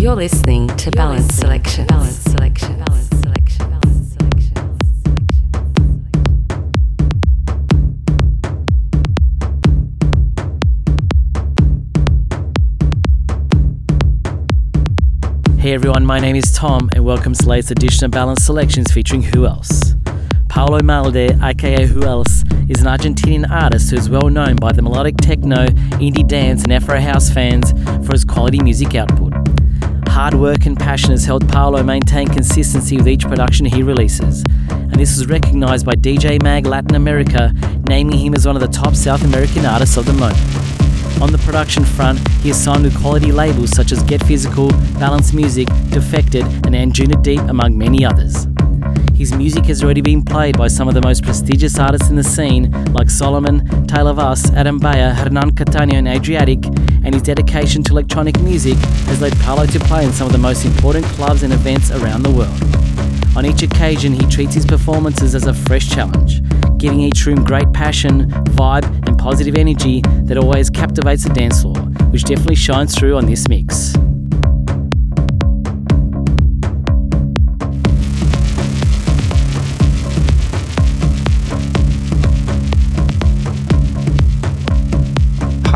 You're listening to Balance Selection. Balance Selection. Balance Selection. Balance Selection. Hey everyone, my name is Tom, and welcome to the latest edition of Balance Selections featuring Who Else. Paolo Malde, aka Who Else, is an Argentinian artist who is well known by the melodic techno, indie dance, and Afro house fans for his quality music output. Hard work and passion has helped Paolo maintain consistency with each production he releases, and this was recognized by DJ Mag Latin America, naming him as one of the top South American artists of the moment. On the production front, he has signed with quality labels such as Get Physical, Balance Music, Defected, and Anjuna Deep, among many others. His music has already been played by some of the most prestigious artists in the scene, like Solomun, Taylor Vass, Adam Beyer, Hernan Cattaneo, and Adriatique, and his dedication to electronic music has led Paolo to play in some of the most important clubs and events around the world. On each occasion, he treats his performances as a fresh challenge, giving each room great passion, vibe, and positive energy that always captivates the dance floor, which definitely shines through on this mix.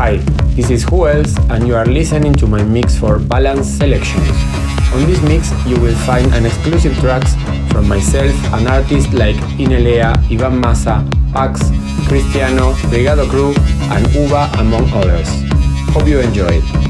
Hi, this is Who Else, and you are listening to my mix for Balance Selections. On this mix, you will find an exclusive tracks from myself and artists like Inelea, Ivan Massa, Pax, Cristiano, Brigado Crew, and Uva, among others. Hope you enjoy it.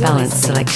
Balance Selection.